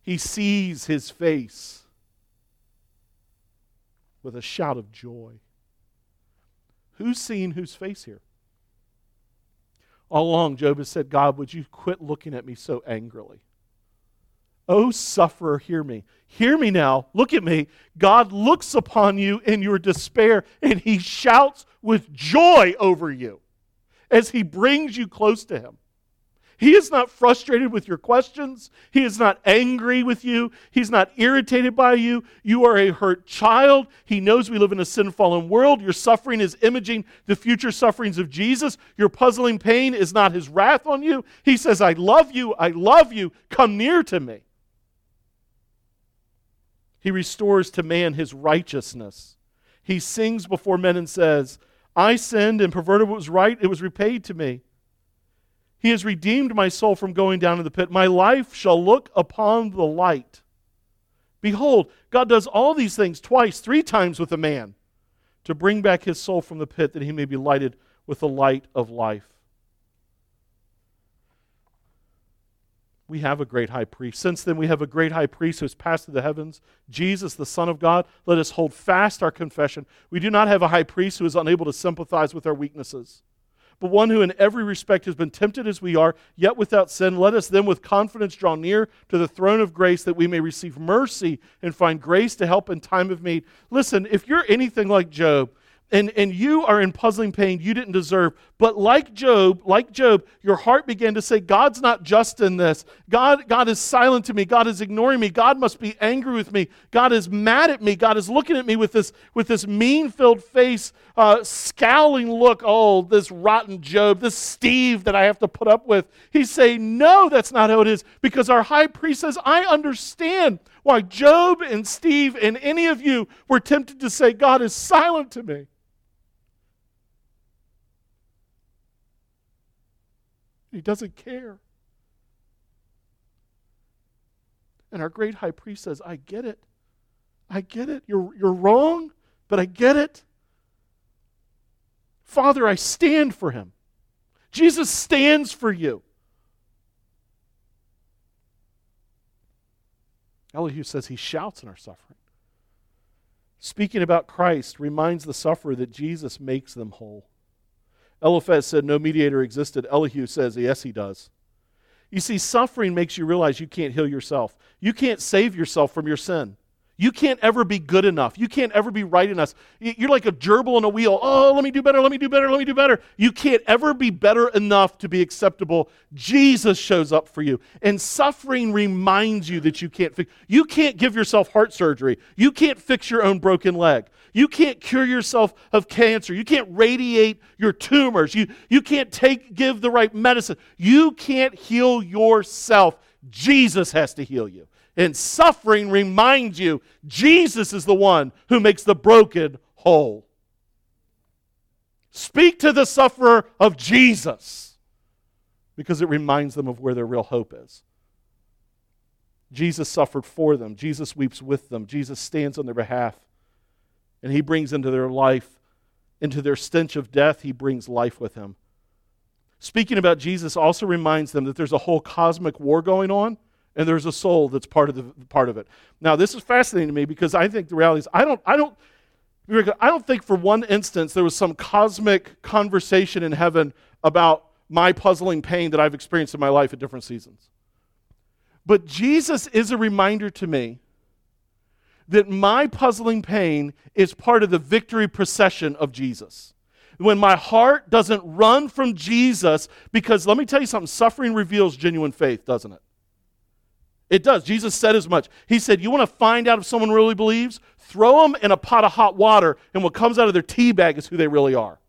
He sees his face with a shout of joy. Who's seen whose face here? All along, Job has said, God, would you quit looking at me so angrily? Oh, sufferer, hear me. Hear me now. Look at me. God looks upon you in your despair and he shouts with joy over you as he brings you close to him. He is not frustrated with your questions. He is not angry with you. He's not irritated by you. You are a hurt child. He knows we live in a sin fallen world. Your suffering is imaging the future sufferings of Jesus. Your puzzling pain is not his wrath on you. He says, I love you. I love you. Come near to me. He restores to man his righteousness. He sings before men and says, I sinned and perverted what was right. It was repaid to me. He has redeemed my soul from going down to the pit. My life shall look upon the light. Behold, God does all these things twice, three times with a man to bring back his soul from the pit that he may be lighted with the light of life. We have a great high priest. Since then, we have a great high priest who has passed through the heavens, Jesus, the Son of God. Let us hold fast our confession. We do not have a high priest who is unable to sympathize with our weaknesses but one who in every respect has been tempted as we are, yet without sin. Let us then with confidence draw near to the throne of grace that we may receive mercy and find grace to help in time of need. Listen, if you're anything like Job, and, and you are in puzzling pain you didn't deserve. But like Job, like Job, your heart began to say, God's not just in this. God, God is silent to me. God is ignoring me. God must be angry with me. God is mad at me. God is looking at me with this, with this mean-filled face, uh, scowling look. Oh, this rotten Job, this Steve that I have to put up with. He's saying, No, that's not how it is. Because our high priest says, I understand why Job and Steve and any of you were tempted to say, God is silent to me. He doesn't care. And our great high priest says, I get it. I get it. You're, you're wrong, but I get it. Father, I stand for him. Jesus stands for you. Elihu says he shouts in our suffering. Speaking about Christ reminds the sufferer that Jesus makes them whole. Eliphaz said no mediator existed. Elihu says, yes, he does. You see, suffering makes you realize you can't heal yourself. You can't save yourself from your sin. You can't ever be good enough. You can't ever be right enough. You're like a gerbil in a wheel. Oh, let me do better, let me do better, let me do better. You can't ever be better enough to be acceptable. Jesus shows up for you. And suffering reminds you that you can't fix. You can't give yourself heart surgery. You can't fix your own broken leg. You can't cure yourself of cancer. You can't radiate your tumors. You, you can't take, give the right medicine. You can't heal yourself. Jesus has to heal you. And suffering reminds you Jesus is the one who makes the broken whole. Speak to the sufferer of Jesus because it reminds them of where their real hope is. Jesus suffered for them, Jesus weeps with them, Jesus stands on their behalf, and he brings into their life, into their stench of death, he brings life with him. Speaking about Jesus also reminds them that there's a whole cosmic war going on and there's a soul that's part of the part of it. Now, this is fascinating to me because I think the reality is I don't I don't I don't think for one instance there was some cosmic conversation in heaven about my puzzling pain that I've experienced in my life at different seasons. But Jesus is a reminder to me that my puzzling pain is part of the victory procession of Jesus. When my heart doesn't run from Jesus, because let me tell you something, suffering reveals genuine faith, doesn't it? It does. Jesus said as much. He said, You want to find out if someone really believes? Throw them in a pot of hot water, and what comes out of their tea bag is who they really are.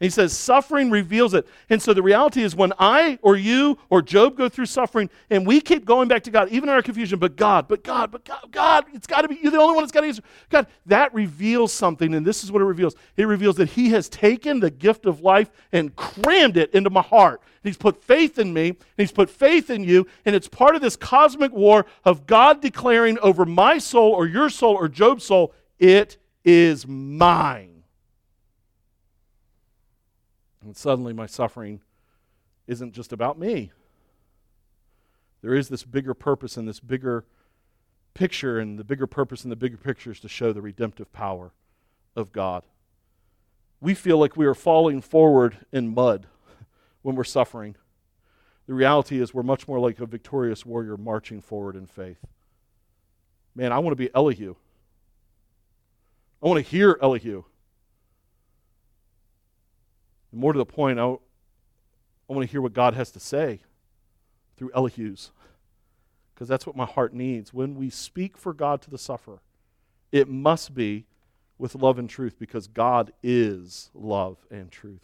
And he says, suffering reveals it. And so the reality is, when I or you or Job go through suffering and we keep going back to God, even in our confusion, but God, but God, but God, God, it's got to be, you're the only one that's got to answer. God, that reveals something. And this is what it reveals it reveals that He has taken the gift of life and crammed it into my heart. He's put faith in me, and He's put faith in you. And it's part of this cosmic war of God declaring over my soul or your soul or Job's soul, it is mine. And suddenly my suffering isn't just about me. There is this bigger purpose and this bigger picture, and the bigger purpose and the bigger picture is to show the redemptive power of God. We feel like we are falling forward in mud [laughs] when we're suffering. The reality is, we're much more like a victorious warrior marching forward in faith. Man, I want to be Elihu. I want to hear Elihu. And more to the point, I, I want to hear what God has to say through Elihu's, because that's what my heart needs. When we speak for God to the sufferer, it must be with love and truth, because God is love and truth.